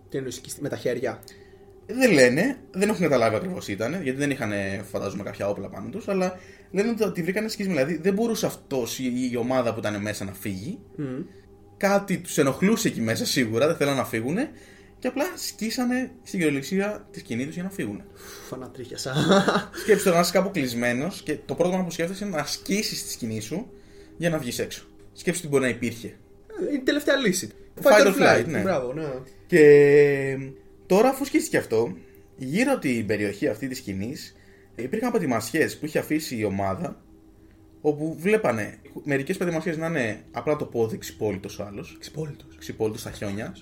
Τι εννοείς με τα χέρια; Δεν λένε, δεν έχουν καταλάβει ακριβώς τι ήταν, γιατί δεν είχαν φαντάζομαι κάποια όπλα πάνω τους, αλλά λένε ότι βρήκανε σκίσμα. Δηλαδή δεν μπορούσε αυτός η, η ομάδα που ήταν μέσα να φύγει. Μμ. Κάτι τους ενοχλούσε εκεί μέσα σίγουρα, δεν θέλανε να φύγουν. Και απλά σκίσανε στην κυριολεξία τη σκηνή τους για να φύγουν. Φανατρίχιασα. Σκέψτε τώρα να είσαι κάπου κλεισμένος και το πρώτο πράγμα που σκέφτεσαι είναι να σκίσεις τη σκηνή σου για να βγεις έξω. Σκέψτε τι μπορεί να υπήρχε. Είναι η τελευταία λύση. Fight or flight, ναι. Μπράβο, ναι. Και τώρα, αφού σκίστηκε αυτό, γύρω από την περιοχή αυτή της σκηνής υπήρχαν πατημασιέ που είχε αφήσει η ομάδα. Όπου βλέπανε μερικές πατημασιέ να είναι απλά το πόδι ξυπόλυτος ο άλλος, Ξυπόλυτος. ξυπόλυτος στα χιόνια.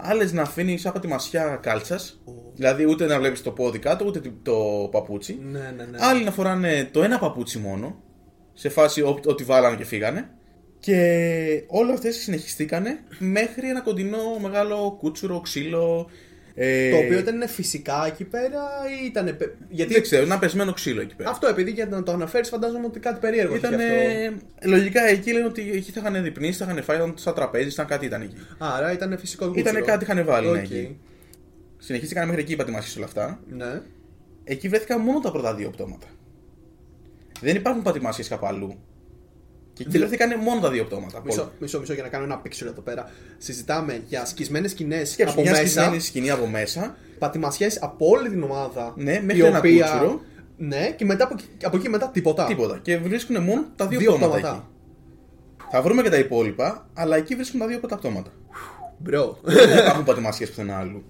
Άλλες να αφήνει σαν πατημασιά κάλτσας, δηλαδή ούτε να βλέπεις το πόδι κάτω, ούτε το παπούτσι. Ναι, ναι, ναι. Άλλοι να φοράνε το ένα παπούτσι μόνο, σε φάση ό- ό,τι βάλανε και φύγανε. Και όλα αυτές συνεχιστήκανε μέχρι ένα κοντινό μεγάλο κούτσουρο, ξύλο. Ε, Το οποίο ήταν φυσικά εκεί πέρα ή ήταν. Γιατί Δεν ξέρω, ένα πεσμένο ξύλο εκεί πέρα. αυτό επειδή για να το αναφέρεις, φαντάζομαι ότι κάτι περίεργο είχε Ήταν. αυτό. Λογικά εκεί λένε ότι εκεί θα είχαν δειπνήσει, θα είχαν φάει, ήταν στα τραπέζι, ήταν κάτι ήταν εκεί. Άρα ήταν φυσικό κούτσουρο. Ήταν κάτι είχαν βάλει ναι, Οκ. εκεί. Συνεχίστηκαν μέχρι εκεί οι πατημασίε όλα αυτά. Ναι. Εκεί βρέθηκαν μόνο τα πρώτα δύο πτώματα. Δεν υπάρχουν πατημασίε κάπου αλλού. Και εκεί Δηλα- βρέθηκαν μόνο τα δύο πτώματα. από όλα. Μισό, μισό, μισό για να κάνω ένα picture εδώ πέρα. Συζητάμε για σκισμένες σκηνές Σκέψου, από μια μέσα. σκισμένη σκηνή από μέσα. Πατημασιές από όλη την ομάδα. Ναι, μέχρι η ένα οποία... κούτσουρο. Ναι, και μετά από, εκεί- από εκεί μετά τίποτα. Τίποτα. Και βρίσκουν μόνο τα δύο, Δύο πτώματα πτώματα. εκεί. Θα βρούμε και τα υπόλοιπα, αλλά εκεί βρίσκουν τα δύο πρώτα πτώματα. Μπρο. Δεν υπάρχουν πατημασιές πουθενά άλλου.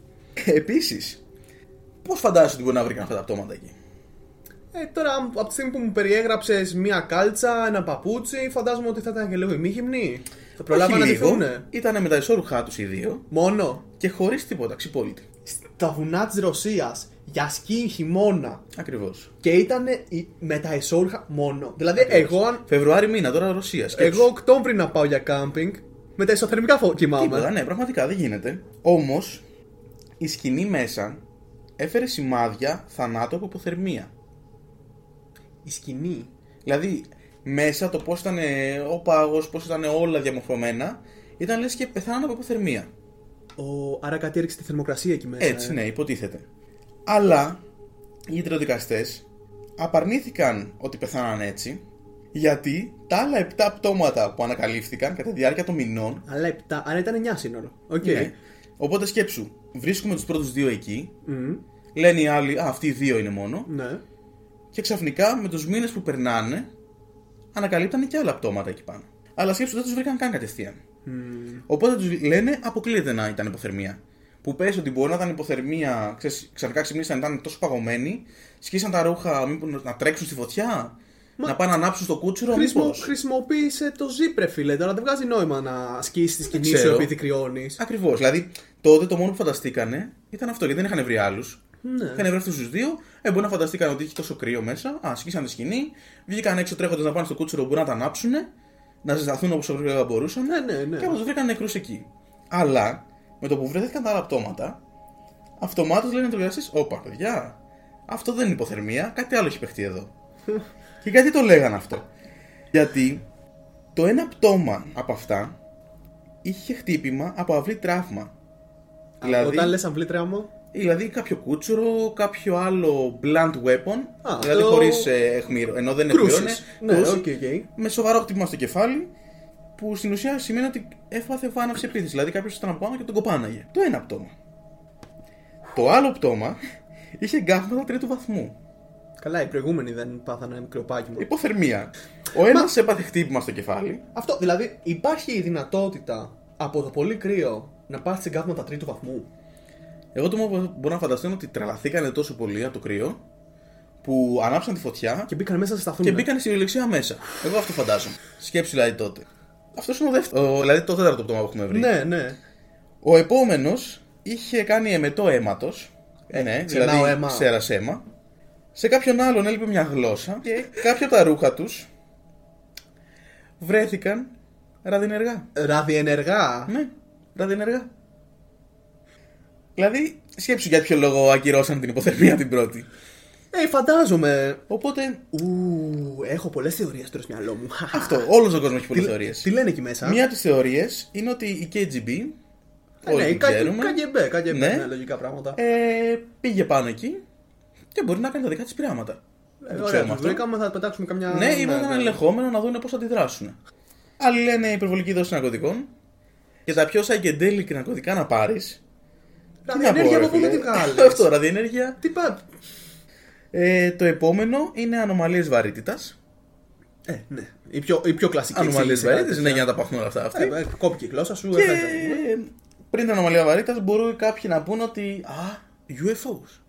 Επίσης, πώς φαντάζεσαι ότι μπορεί να βρήκαν αυτά τα πτώματα εκεί; Ε, τώρα, από τη στιγμή που μου περιέγραψες μία κάλτσα, ένα παπούτσι, φαντάζομαι ότι θα ήταν και λίγο ημίχυμνη. Θα προλάβανε να Όχι λίγο, ντυθούνε. Ήταν με τα ισόρουχά τους οι δύο Μόνο και χωρίς τίποτα, ξυπόλυτοι. στα βουνά της Ρωσίας για σκι χειμώνα. Ακριβώς. Και ήταν με τα εσόρουχα μόνο. Δηλαδή, εγώ, αν, Φεβρουάρι μήνα τώρα Ρωσίας. εγώ Οκτώβρη να πάω για κάμπινγκ, με τα ισοθερμικά φω- κοιμάμαι. Τίποτα, ναι, πραγματικά δεν γίνεται. Όμως, η σκηνή μέσα έφερε σημάδια θανάτου από υποθερμία. Η σκηνή. Δηλαδή, μέσα το πώς ήταν ε, ο πάγος, πώς ήταν όλα διαμορφωμένα, ήταν λες και πεθάναν από υποθερμία. Ο... Άρα κάτι έριξε τη θερμοκρασία εκεί μέσα. Έτσι, ε. ναι, υποτίθεται. Αλλά οι ιδρυοδικαστέ απαρνήθηκαν ότι πεθάναν έτσι, γιατί τα άλλα 7 πτώματα που ανακαλύφθηκαν κατά τη διάρκεια των μηνών. Αλλά 7, άρα ήταν 9 σύνολο. Οκ. Ναι, οπότε σκέψου, βρίσκουμε τους πρώτους δύο εκεί, Μμμ. λένε οι άλλοι, Α, αυτοί οι δύο είναι μόνο, Ναι. Και ξαφνικά με τους μήνες που περνάνε, ανακαλύπτανε και άλλα πτώματα εκεί πάνω. Αλλά σκέψου, δεν τους βρήκαν καν κατευθείαν. Μμμ. Οπότε τους λένε αποκλείεται να ήταν υποθερμία. Που πες ότι μπορεί να ήταν υποθερμία, ξέρεις, ξαφνικά ξυπνήσαν, ήταν τόσο παγωμένοι, σκίσαν τα ρούχα, μήπως να τρέξουν στη φωτιά. Να πάνε να ανάψουν στο κούτσουρο, Χρησιμο... μήπως. Χρησιμοποίησε το ζύπρε, φίλε. Τώρα δεν βγάζει νόημα να ασκήσει τη σκηνή σου ξέρω. επειδή κρυώνεις. Ακριβώς. Δηλαδή, τότε το μόνο που φανταστήκανε ήταν αυτό, γιατί δεν είχαν βρει άλλους. Ναι. Είχαν βρει αυτού του δύο. Ε, μπορεί να φανταστήκαν ότι είχε τόσο κρύο μέσα. Α, σκίσαν τη σκηνή. Βγήκαν έξω τρέχοντας να πάνε στο κούτσουρο που μπορεί να τα ανάψουν. Να ζεσταθούν όπως γρήγορα μπορούσαν. Ναι, ναι, ναι. Και από του βρήκαν νεκρούς εκεί. Αλλά με το που βρέθηκαν τα άλλα πτώματα, αυτομάτως λένε οι ιατροδικαστές: Όπα, παιδιά, αυτό δεν είναι υποθερμία, κάτι άλλο έχει παιχτεί εδώ. και γιατί το λέγανε αυτό. Γιατί το ένα πτώμα από αυτά είχε χτύπημα από αμβλύ τραύμα. Δηλαδή, Όταν λες αμβλύ τραύμα. Δηλαδή κάποιο κούτσουρο, κάποιο άλλο blunt weapon, Α, δηλαδή το- χωρίς ε, αιχμηρό, ενώ δεν αιχμήρωνε, Κρούση. Ναι, κρούση, οκ, οκ. με σοβαρό χτύπημα στο κεφάλι, που στην ουσία σημαίνει ότι έπαθε βάναυση επίθεση. Δηλαδή κάποιος ήταν από πάνω και τον κοπάναγε. Το ένα πτώμα. Το άλλο πτώμα είχε εγκάβματα τρίτου βαθμού. Καλά, οι προηγούμενοι δεν πάθανε μικροπάκι μου. Υποθερμία. Ο ένας έπαθε χτύπημα στο κεφάλι. Αυτό, δηλαδή, υπάρχει η δυνατότητα από το πολύ κρύο να πάθει εγκάβματα τρίτου βαθμού; Εγώ το μόνο που μπορώ να φανταστώ είναι ότι τρελαθήκανε τόσο πολύ από το κρύο που ανάψαν τη φωτιά Και μπήκαν μέσα να σταθούν. και μπήκαν στη βιολεξία μέσα. Εγώ αυτό φαντάζομαι. Σκέψου δηλαδή τότε. Αυτός είναι ο δεύτερο. Δηλαδή το τέταρτο πτώμα που έχουμε βρει. Ναι, ναι. Ο επόμενος είχε κάνει εμετό αίματος. Ε, ναι, ξερνάω δηλαδή αίμα. ξέρας αίμα. Σε κάποιον άλλον έλειπε μια γλώσσα και κάποια από τα ρούχα τους βρέθηκαν ραδιενεργά. Ραδιενεργά; Ναι, ραδιενεργά. Δηλαδή, σκέψου για ποιο λόγο ακυρώσαν την υποθερμία την πρώτη. Ε, φαντάζομαι. Οπότε, Ου, έχω πολλές θεωρίες τώρα στο μυαλό μου. αυτό, όλος ο κόσμος έχει πολλές Τι- θεωρίες. Τι λένε εκεί μέσα; Μία από τις θεωρίες είναι ότι η KGB, Ε, όλοι ναι, την κα- ξέρουμε, καγκεμπέ, καγκεμπέ, Ναι. ναι, λογικά πράγματα. ε, πήγε πάνω εκεί και μπορεί να κάνει τα δικά της πειράματα. Ε, Δεν το ωραία, ξέρουμε τους αυτό. βρήκαμε, θα πετάξουμε καμιά. Ναι, ήταν ένα ναι. ελεγχόμενο να δουν πώς αντιδράσουν. Άλλοι λένε υπερβολική δόση ναρκωτικών. Και τα πιο psychedelic ναρκωτικά να πάρεις. Ραδιενέργεια από πού δεν τη βγάλεις. Αυτό, ραδιενέργεια. Τι πα. Ε, το επόμενο είναι ανομαλίες βαρύτητας. Ε, ναι. Η πιο, η πιο κλασική. Ανομαλίες εξήγηση, βαρύτητας, κάτι ναι, για να τα παθούν όλα αυτά. τέτοιο. Αυτοί. Ε, ε, Κόπηκε η γλώσσα σου. Και ε, πριν την ανομαλία βαρύτητας μπορούν κάποιοι να πούν ότι. Α, UFOs.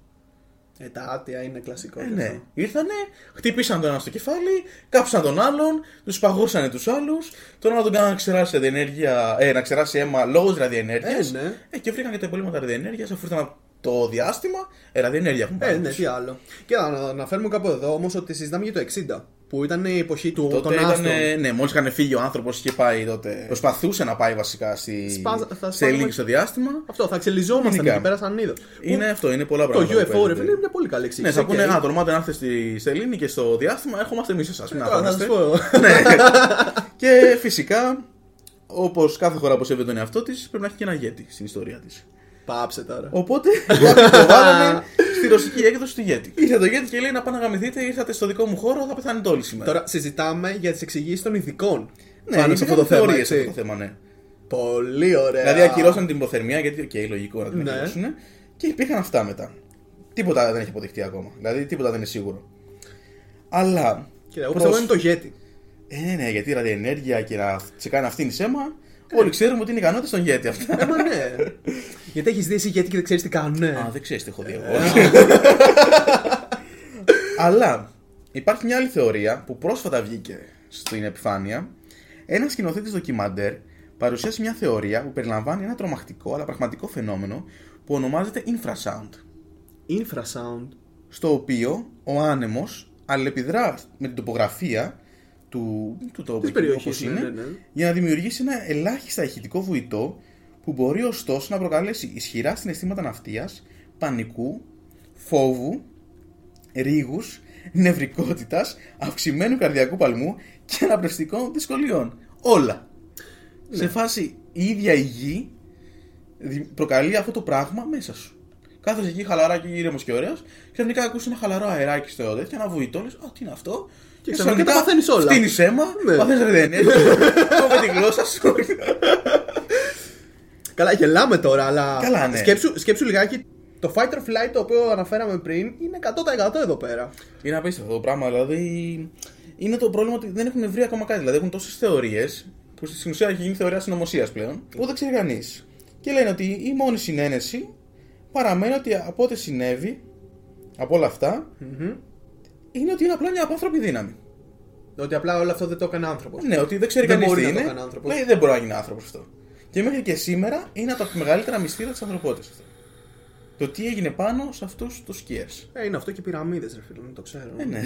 Ε, τα άτια είναι κλασικό. Ε, και ναι. αυτό. Ήρθανε, χτύπησαν τον ένα στο κεφάλι, κάψαν τον άλλον, τους παγώσανε τους άλλους. Τον άλλο τον κάνανε να ξεράσει, ραδιενέργεια, ε, να ξεράσει αίμα λόγω ραδιενέργειας. Ε, ναι. ε, και βρήκαν και τα υπολείμματα ραδιενέργειας αφού ήρθαν το διάστημα. Ε, ραδιενέργεια έχουν Ε, πάρει. ναι, τι άλλο. Και να να αναφέρουμε κάπου εδώ όμως ότι συζητάμε για το 60. Που ήταν η εποχή του, Τότε των ήταν, άστρων. ναι, μόλις είχαν φύγει ο άνθρωπος είχε πάει τότε. Προσπαθούσε να πάει βασικά στη... Σπάζα- θα σε σπάζαμε- ελληνική στο διάστημα. Αυτό, θα ξελιζόμασταν Γενικά. εκεί πέρα σαν είδος. Είναι αυτό, είναι πολλά Το πράγματα. που UFO, ρε παίζονται. φίλε, είναι μια πολύ καλή Ναι, εξήγηση. θα πούνε, Οκ. Α, τολμάτε να έρθετε στη Σελήνη και στο διάστημα, ερχόμαστε εμείς εσάς. Μην Τώρα θα αγχώνεστε. σας πω. ναι. και φυσικά, όπως κάθε χώρα που σέβεται τον εαυτό της, πρέπει να έχει και ένα γέτη στην ιστορία της. Πάψε τώρα. Οπότε κάποιοι το βάλανε στη ρωσική έκδοση του γέτη. Ήρθε το γέτη και λέει να πάνε να γαμηθείτε, ήρθατε στο δικό μου χώρο, θα πεθάνετε όλοι σήμερα. Τώρα συζητάμε για τις εξηγήσεις των ειδικών. ναι, πάνω σε αυτό το θέμα. θεωρίες έτσι. αυτό το θέμα, ναι. Πολύ ωραία. Δηλαδή ακυρώσαν την υποθερμία, γιατί, οκ, λογικό να την Ναι. ακυρώσουν. Και υπήρχαν αυτά μετά. Τίποτα δεν έχει αποδειχτεί ακόμα. Δηλαδή τίποτα δεν είναι σίγουρο. Αλλά. Κοίτα, εγώ προς- πιστεύω είναι το γέτι. Ε, ναι, ναι, γιατί η ραδιενέργεια και να σε κάνει εμετό αίμα, όλοι ξέρουμε ότι είναι ικανότητες στον γέτι αυτά. Ε, μα ναι. Γιατί έχεις δει εσύ γέτι και δεν ξέρεις τι κάνουν. Α, δεν ξέρεις τι έχω δει εγώ. Αλλά υπάρχει μια άλλη θεωρία που πρόσφατα βγήκε στην επιφάνεια. Ένας σκηνοθέτης ντοκιμαντέρ παρουσίασε μια θεωρία που περιλαμβάνει ένα τρομακτικό αλλά πραγματικό φαινόμενο που ονομάζεται infrasound. Infrasound. Στο οποίο ο άνεμος αλληλεπιδρά με την τοπογραφία του, του τόπου Της εκεί περιοχής, όπως ναι, είναι, ναι, ναι. για να δημιουργήσει ένα ελάχιστα ηχητικό βουητό που μπορεί ωστόσο να προκαλέσει ισχυρά συναισθήματα ναυτίας, πανικού, φόβου, ρίγους, νευρικότητας, αυξημένου καρδιακού παλμού και αναπνευστικών δυσκολιών. Όλα. Ναι. Σε φάση η ίδια η γη δι- προκαλεί αυτό το πράγμα μέσα σου. Κάθεσαι εκεί χαλαρά και ήρεμο και ωραίος, ξαφνικά ακούς ένα χαλαρό αεράκι στο τέτοιο, ένα βουητό, λες, Α, τι είναι αυτό; Και ξαφνικά τα παθαίνεις όλα. Φτύνεις αίμα, Ναι. παθαίνεις ρεδενέργεια, κόβε τη γλώσσα σου. Καλά, γελάμε τώρα, αλλά. Καλά, ναι. σκέψου, σκέψου λιγάκι. Το fight or flight το οποίο αναφέραμε πριν είναι 100% εδώ πέρα. Είναι απίστευτο το πράγμα, δηλαδή. Είναι το πρόβλημα ότι δεν έχουν βρει ακόμα κάτι. Δηλαδή έχουν τόσες θεωρίες, που στην ουσία έχει γίνει θεωρία συνωμοσίας πλέον, που δεν ξέρει κανείς. Και λένε ότι η μόνη συνένεση παραμένει ότι από ό,τι συνέβη, από όλα αυτά, είναι ότι είναι απλά μια απάνθρωπη δύναμη. Ότι απλά όλο αυτό δεν το έκανε άνθρωπος. Ναι, ότι δεν ξέρει Δεν κανείς μπορεί τι να το είναι. κάνει άνθρωπος. Λέει, δεν μπορεί να γίνει άνθρωπος αυτό. Και μέχρι και σήμερα είναι από τα μεγαλύτερα μυστήρια της ανθρωπότητας αυτό. Το τι έγινε πάνω σε αυτούς τους σκιές. Ε, είναι αυτό και πυραμίδες, ρε φίλε, δεν το ξέρω. Ε, ναι.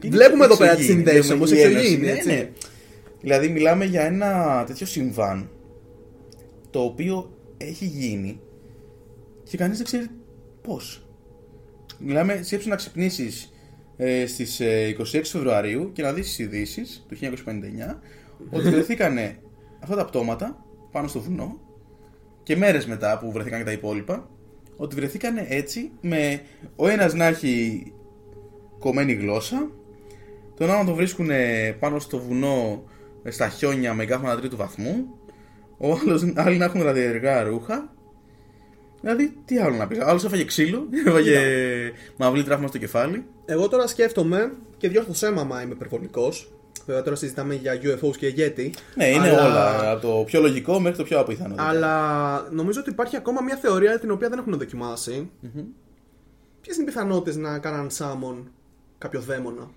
Βλέπουμε εδώ πέρα τις Εξωγήινη, συνδέσεις, όμως, η ένωση, εξωγήινη, ναι, έτσι. ναι. Δηλαδή μιλάμε για ένα τέτοιο συμβάν το οποίο έχει γίνει και κανείς δεν ξέρει πώς. Μιλάμε, σκέψου να ξυπνήσεις ε, στις ε, 26 Φεβρουαρίου και να δεις τις ειδήσεις του 1959 ότι βρεθήκανε αυτά τα πτώματα πάνω στο βουνό και μέρες μετά που βρεθήκαν και τα υπόλοιπα ότι βρεθήκανε έτσι με ο ένας να έχει κομμένη γλώσσα τον άλλο να τον βρίσκουν πάνω στο βουνό ε, στα χιόνια με γκάφανα τρίτου βαθμού. Ο άλλος, άλλοι να έχουν ραδιενεργά ρούχα. Δηλαδή, τι άλλο να πεις. Άλλος έφαγε ξύλο, έφαγε μαυλή τραύμα στο κεφάλι. Εγώ τώρα σκέφτομαι και διόρθωσέ με άμα είμαι υπερβολικός. Βέβαια τώρα συζητάμε για UFOs και Yeti. Ναι, είναι αλλά... όλα. Από το πιο λογικό μέχρι το πιο απίθανο. Αλλά νομίζω ότι υπάρχει ακόμα μια θεωρία την οποία δεν έχουν δοκιμάσει. Ποιες είναι οι πιθανότητες να κάναν σάμον κάποιο δαίμονα;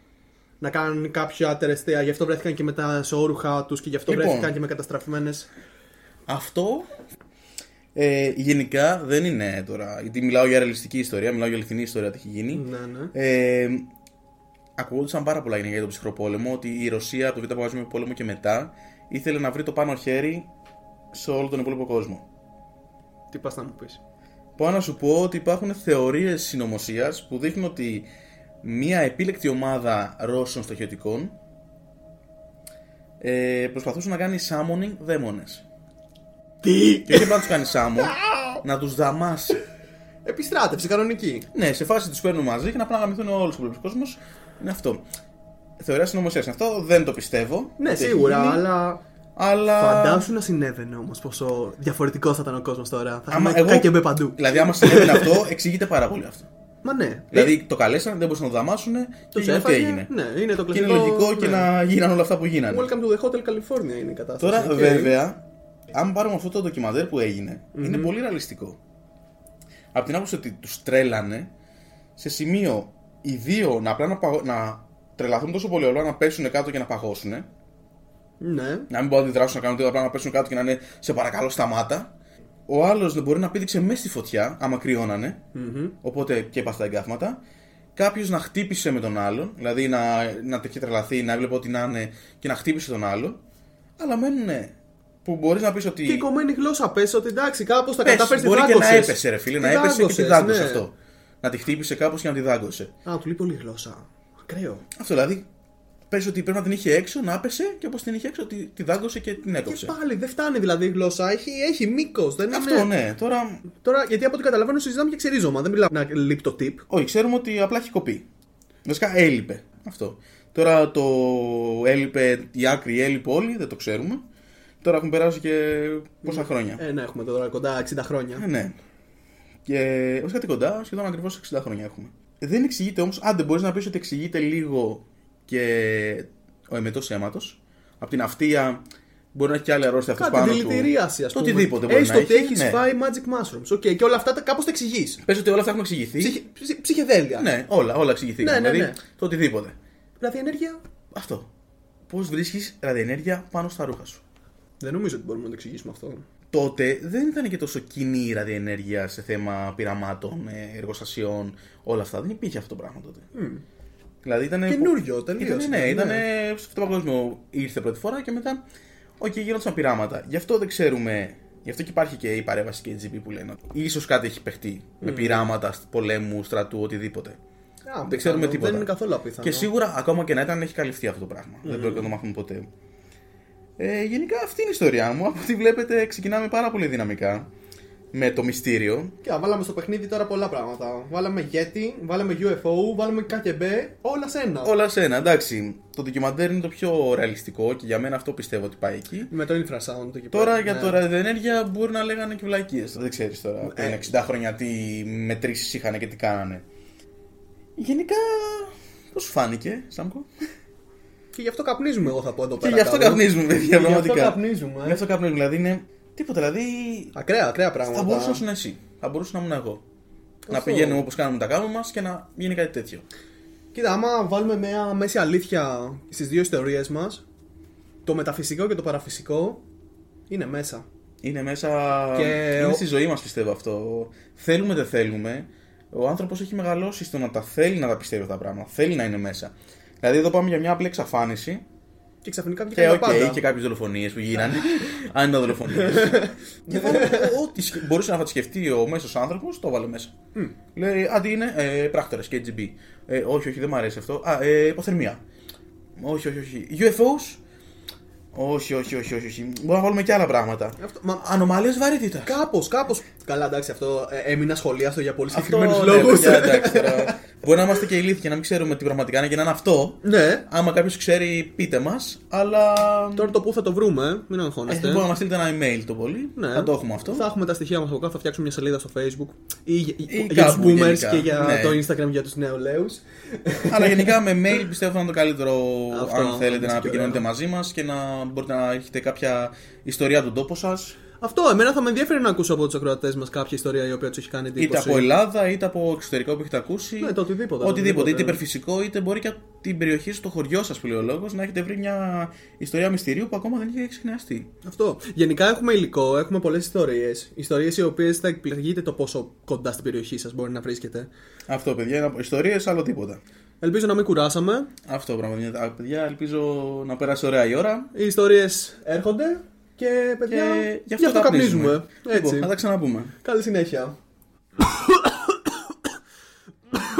Να κάνουν κάποια τερεστία, γι' αυτό βρέθηκαν και με τα σόρουχα τους και γι' αυτό Λοιπόν. βρέθηκαν και με καταστραφημένες. Αυτό ε, γενικά δεν είναι τώρα. Γιατί μιλάω για ρεαλιστική ιστορία, μιλάω για αληθινή ιστορία τι έχει γίνει. Ναι, ναι. Ε, ακούγονταν πάρα πολλά γενικά για τον ψυχρό πόλεμο ότι η Ρωσία από το Β' Παγκόσμιο Πόλεμο και μετά ήθελε να βρει το πάνω χέρι σε όλο τον υπόλοιπο κόσμο. Τι πας να μου πεις. Πάω να σου πω ότι υπάρχουν θεωρίες συνωμοσίας που δείχνουν ότι μία επίλεκτη ομάδα Ρώσων στοχιωτικών ε, προσπαθούσε να κάνει summoning δαίμονες. Τι! Και όχι απλά να τους κάνεις summon, να τους δαμάσει. Επιστράτευση κανονική. Ναι, σε φάση του παίρνουν μαζί και να πάνε να γαμηθούν όλος ο υπόλοιπος κόσμος. Είναι αυτό. Θεωρία συνωμοσίας είναι αυτό, δεν το πιστεύω. Ναι, ότι έχει σίγουρα, γίνει, αλλά. Αλλά. Φαντάσου να συνέβαινε όμως πόσο διαφορετικός θα ήταν ο κόσμος τώρα. Θα Άμα είχαμε εγώ- KGB παντού. Δηλαδή, άμα συνέβαινε αυτό, εξηγείται πάρα πολύ αυτό. Μα ναι. Δηλαδή, το καλέσανε, δεν μπορούσαν να το δαμάσουν και Τους γι' αυτό έφαγε. έγινε. Ναι, είναι το Και είναι κλασικό. λογικό και ναι. να γίνανε όλα αυτά που γίνανε. Welcome to the Hotel California είναι η κατάσταση. Τώρα, Οκ. βέβαια, αν πάρουμε αυτό το ντοκιμαντέρ που έγινε, είναι πολύ ρεαλιστικό. Από την άποψη ότι τους τρέλανε σε σημείο οι δύο να απλά να, παγω... να τρελαθούν τόσο πολύ όλα, να πέσουν κάτω και να παγώσουν. Ναι. Να μην μπορούν να αντιδράσουν, να κάνουν τίποτα, απλά να πέσουν κάτω και να είναι σε παρακαλώ σταμάτα. Ο άλλος μπορεί να πήδηξε μέσα στη φωτιά, άμα κρυώνανε. Οπότε και έπαθα τα εγκάθματα. Κάποιος να χτύπησε με τον άλλον, δηλαδή να, να έχει τρελαθεί, να έβλεπε ό,τι να είναι και να χτύπησε τον άλλον. Αλλά μένουν που μπορείς να πεις ότι. Και η κομμένη γλώσσα πες ότι εντάξει, κάπως τα Πες, κατάφερες τη μπορεί και να δάγκωσες. έπεσε, ρε φίλε, Τη να έπεσε και τη δάγκωσες, δάγκωσε ναι. αυτό. Να τη χτύπησε κάπως και να τη δάγκωσε. Α, του λείπει όλη η γλώσσα. Ακραίο. Αυτό δηλαδή. Πες ότι πρέπει να την είχε έξω, να έπεσε και όπως την είχε έξω, τη, τη δάγκωσε και την Και έκοψε. πάλι δεν φτάνει δηλαδή η γλώσσα. Έχει, έχει μήκος. Δεν Αυτό είναι... ναι, τώρα. Τώρα, γιατί από ό,τι καταλαβαίνω συζητάμε για ξερίζωμα. Δεν μιλάμε να λείπει το tip. Όχι, ξέρουμε ότι απλά έχει κοπεί. Βασικά έλειπε αυτό. Τώρα το έλειπε, η άκρη έλειπε όλοι, δεν το ξέρουμε. Τώρα έχουν περάσει και πόσα χρόνια; Ε, ναι, έχουμε τώρα κοντά 60 χρόνια. Ε, ναι. Και ω κάτι κοντά, σχεδόν ακριβώς 60 χρόνια έχουμε. Δεν εξηγείται όμως, αν δεν μπορείς να πεις ότι εξηγείται λίγο και ο εμετός αίματος. Από την αυτεία μπορεί να έχει και άλλη αρρώστια αυτός Κάτι πάνω του. δηλητηρίαση, ας Το πούμε. οτιδήποτε μπορεί Έστω να ότι έχει. έχεις ναι. φάει magic mushrooms. Οκ, και όλα αυτά κάπως τα εξηγείς. Πες ότι όλα αυτά έχουν εξηγηθεί. Ψυχε, ψυχε- ψυχεδέλεια. Ναι, όλα, όλα εξηγηθήκαν. Ναι, ναι, δηλαδή ναι. το οτιδήποτε. Ραδιενέργεια. Αυτό. Πώς βρίσκεις ραδιενέργεια πάνω στα ρούχα σου; Δεν νομίζω ότι μπορούμε να το εξηγήσουμε αυτό. Τότε δεν ήταν και τόσο κοινή η ραδιενέργεια σε θέμα πειραμάτων, ε, εργοστασιών, όλα αυτά. Δεν υπήρχε αυτό το πράγμα τότε. Δηλαδή ήταν. Καινούριο, τελείως. Ήτανε, ναι, Ναι. ήταν. Στο αυτό παγκόσμιο ήρθε πρώτη φορά και μετά. Οκ, γίνονταν πειράματα. Γι' αυτό δεν ξέρουμε. Γι' αυτό και υπάρχει και η παρέμβαση και η KGB που λένε. ίσως κάτι έχει παιχτεί με πειράματα πολέμου, στρατού, οτιδήποτε. Α, δεν ξέρουμε πιθανό. τίποτα. Δεν είναι καθόλου απίθανο. Και σίγουρα ακόμα και να ήταν έχει καλυφθεί αυτό το πράγμα. Δεν πρόκειται να το μάθουμε ποτέ. Ε, γενικά αυτή είναι η ιστορία μου. Από ό,τι βλέπετε ξεκινάμε πάρα πολύ δυναμικά με το μυστήριο. Και α, βάλαμε στο παιχνίδι τώρα πολλά πράγματα. Βάλαμε Yeti, βάλαμε UFO, βάλαμε KGB, όλα σε ένα. Όλα σε ένα, εντάξει. Το ντοκιμαντέρ είναι το πιο ρεαλιστικό και για μένα αυτό πιστεύω ότι πάει εκεί. Με το infrasound εκεί Τώρα πέρα. για Ναι. το ραδιενέργεια μπορεί να λέγανε και βλακίες. Δεν ξέρεις τώρα πριν 60 χρόνια τι μετρήσεις είχαν και τι κάνανε. Γενικά, πώς σου φάνηκε, Σάμκο; Και γι' αυτό καπνίζουμε, εγώ θα πω εδώ Και πέρα. γι' αυτό κάπου. καπνίζουμε, παιδιά, Και γι' αυτό πραγματικά. καπνίζουμε. Γι' αυτό καπνίζουμε, δηλαδή είναι. Τίποτα, δηλαδή. Ακραία, ακραία πράγματα. Θα μπορούσες να ήσουν εσύ. Θα μπορούσε να ήμουν εγώ. Να Αυτό. πηγαίνουμε όπως κάνουμε τα κάνουμε μας και να γίνει κάτι τέτοιο. Κοίτα, άμα βάλουμε μια μέση αλήθεια στις δύο ιστορίες μας, το μεταφυσικό και το παραφυσικό είναι μέσα. Είναι μέσα. Και είναι ο- στη ζωή μας, πιστεύω αυτό. Θέλουμε, δεν θέλουμε. Ο άνθρωπος έχει μεγαλώσει στο να τα θέλει να τα πιστεύει αυτά τα πράγματα. Θέλει να είναι μέσα. Δηλαδή, εδώ πάμε για μια απλή εξαφάνιση. Και ξαφνικά Και βγήκαν οκ, τα πάντα. και κάποιες δολοφονίες που γίνανε. αν ήταν δολοφονίες. και βάλε ό,τι σκε- μπορούσε να θα τη σκεφτεί ο μέσος άνθρωπος, το βάλε μέσα. Λέει, αντί είναι ε, πράκτορα και KGB. Ε, όχι, όχι, δεν μου αρέσει αυτό. Α, ε, υποθερμία. Όχι, όχι, όχι. UFOs. Όχι, όχι, όχι, όχι, όχι. Μπορούμε να βάλουμε και άλλα πράγματα. Αυτό- μα- Ανομαλίες βαρύτητας. Κάπως, κάπως. Καλά, εντάξει, αυτό ε, έμεινα σχολιάστο για πολύ Αυτό συγκεκριμένους ναι, λόγους. παιδιά, εντάξει, τώρα. Μπορεί να είμαστε και ηλίθιοι και να μην ξέρουμε τι πραγματικά είναι και να είναι αυτό. ναι, Άμα κάποιος ξέρει, πείτε μας. Αλλά. τώρα το που θα το βρούμε, ε, μην Ε, αγχώνεστε. μπορεί να μας στείλετε ένα email το πολύ. Ναι. Θα το έχουμε αυτό. Θα έχουμε τα στοιχεία μας από κάτω, θα φτιάξουμε μια σελίδα στο Facebook ή, για- Ή για τους κάπου boomers γενικά. και για Ναι. το Instagram για τους νεολαίους. Αλλά γενικά με mail πιστεύω θα είναι το καλύτερο Αυτό, αν θέλετε είναι να και επικοινωνείτε ωραίο. μαζί μας και να μπορείτε να έχετε κάποια ιστορία του τόπου σας. Αυτό, εμένα θα με ενδιαφέρει να ακούσω από τους ακροατές μας κάποια ιστορία η οποία τους έχει κάνει Είτε εντύπωση. από Ελλάδα είτε από εξωτερικό που έχετε ακούσει. Ναι, το οτιδήποτε. Οτιδήποτε, οτιδήποτε. είτε υπερφυσικό είτε μπορεί και από την περιοχή στο χωριό σας που λέει ο λόγος να έχετε βρει μια ιστορία μυστηρίου που ακόμα δεν είχε ξεχνιαστεί. Αυτό. Γενικά έχουμε υλικό, έχουμε πολλές ιστορίες. Ιστορίες οι οποίες θα εκπλαγείτε το πόσο κοντά στην περιοχή σας μπορεί να βρίσκεται. Αυτό παιδιά, ιστορίες, άλλο τίποτα. Ελπίζω να μην κουράσαμε. Αυτό πραγματικά. Παιδιά, ελπίζω να περάσει ωραία η ώρα. Οι ιστορίες έρχονται και παιδιά, και... γι' αυτό, γι αυτό καπνίζουμε. Έτσι. Λοιπόν, θα τα ξαναπούμε. Καλή συνέχεια.